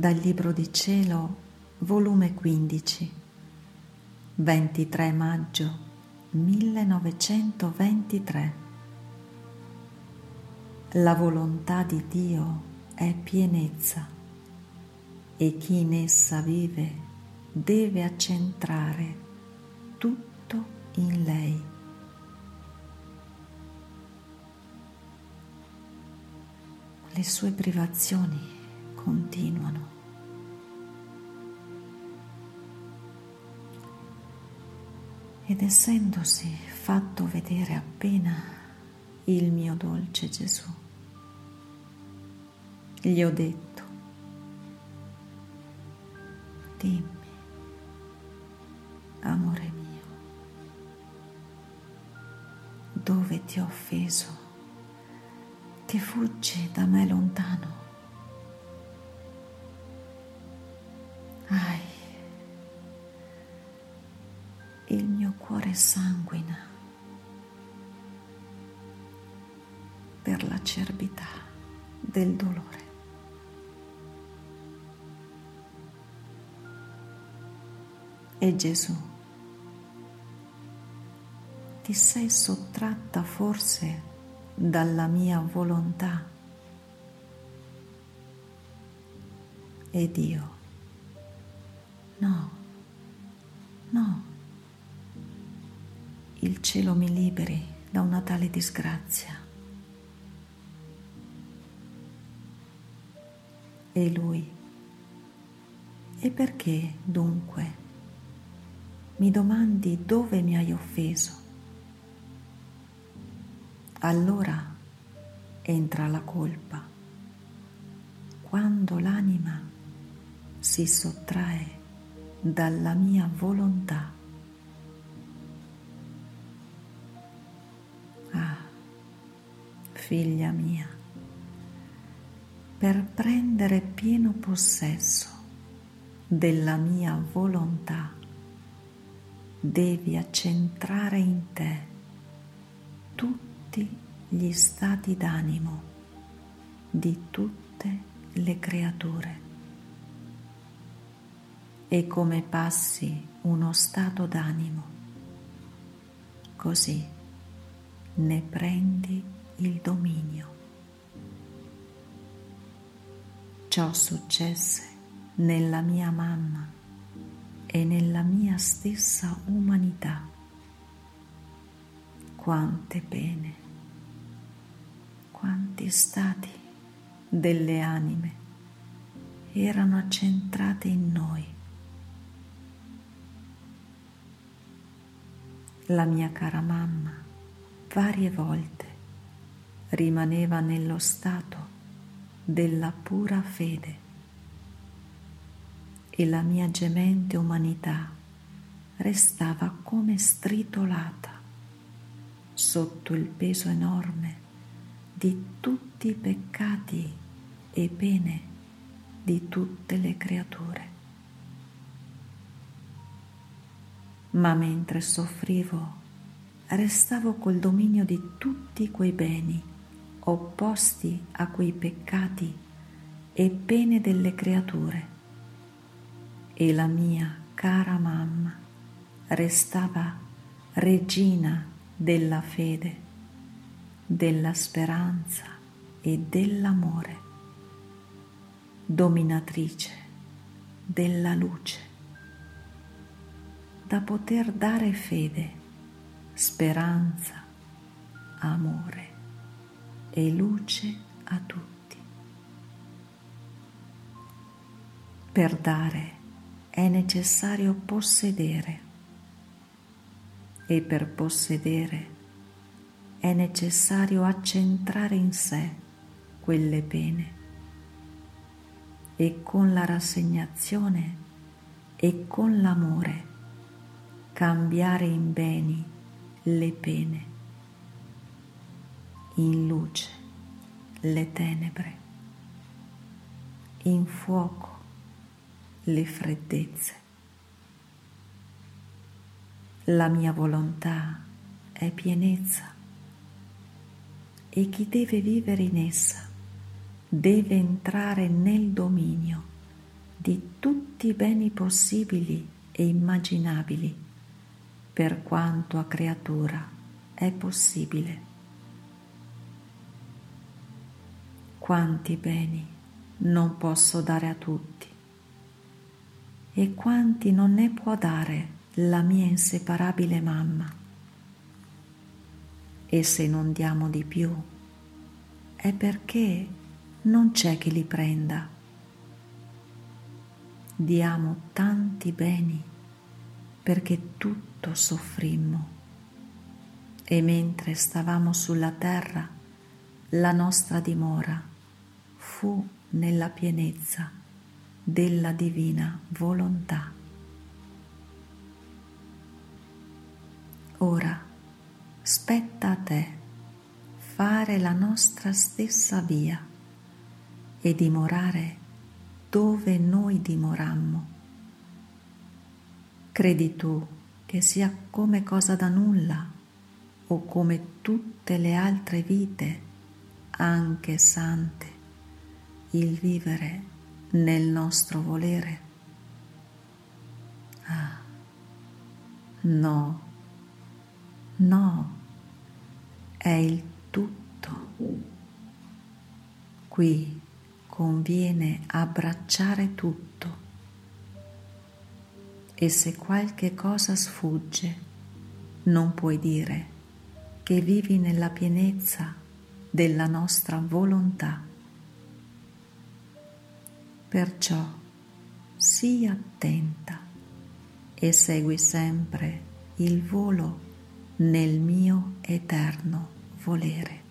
Dal Libro di Cielo, volume 15, 23 maggio 1923. La volontà di Dio è pienezza e chi in essa vive deve accentrare tutto in lei. Le sue privazioni continuano. Ed essendosi fatto vedere appena il mio dolce Gesù, gli ho detto, dimmi, amore mio, dove ti ho offeso, che fuggi da me lontano? Ai, il mio cuore sanguina per l'acerbità del dolore. E Gesù, ti sei sottratta forse dalla mia volontà? Ed io No, no. Il cielo mi liberi da una tale disgrazia. E lui? E perché dunque mi domandi dove mi hai offeso? Allora entra la colpa, quando l'anima si sottrae dalla mia volontà. Ah, figlia mia, per prendere pieno possesso della mia volontà, devi accentrare in te tutti gli stati d'animo di tutte le creature e come passi uno stato d'animo, così ne prendi il dominio. Ciò successe nella mia mamma e nella mia stessa umanità. Quante pene, quanti stati delle anime erano accentrate in noi La mia cara mamma varie volte rimaneva nello stato della pura fede e la mia gemente umanità restava come stritolata sotto il peso enorme di tutti i peccati e pene di tutte le creature. Ma mentre soffrivo restavo col dominio di tutti quei beni opposti a quei peccati e pene delle creature. E la mia cara mamma restava regina della fede, della speranza e dell'amore, dominatrice della luce da poter dare fede, speranza, amore e luce a tutti. Per dare è necessario possedere e per possedere è necessario accentrare in sé quelle pene e con la rassegnazione e con l'amore cambiare in beni le pene, in luce le tenebre, in fuoco le freddezze. La mia volontà è pienezza e chi deve vivere in essa deve entrare nel dominio di tutti i beni possibili e immaginabili per quanto a creatura è possibile. Quanti beni non posso dare a tutti e quanti non ne può dare la mia inseparabile mamma. E se non diamo di più, è perché non c'è chi li prenda. Diamo tanti beni perché tutto soffrimmo. E mentre stavamo sulla terra, la nostra dimora fu nella pienezza della divina volontà. Ora spetta a te fare la nostra stessa via e dimorare dove noi dimorammo. Credi tu che sia come cosa da nulla o come tutte le altre vite, anche sante, il vivere nel nostro volere? Ah, no, no, è il tutto. Qui conviene abbracciare tutto e se qualche cosa sfugge, non puoi dire che vivi nella pienezza della nostra volontà. Perciò sii attenta e segui sempre il volo nel mio eterno volere.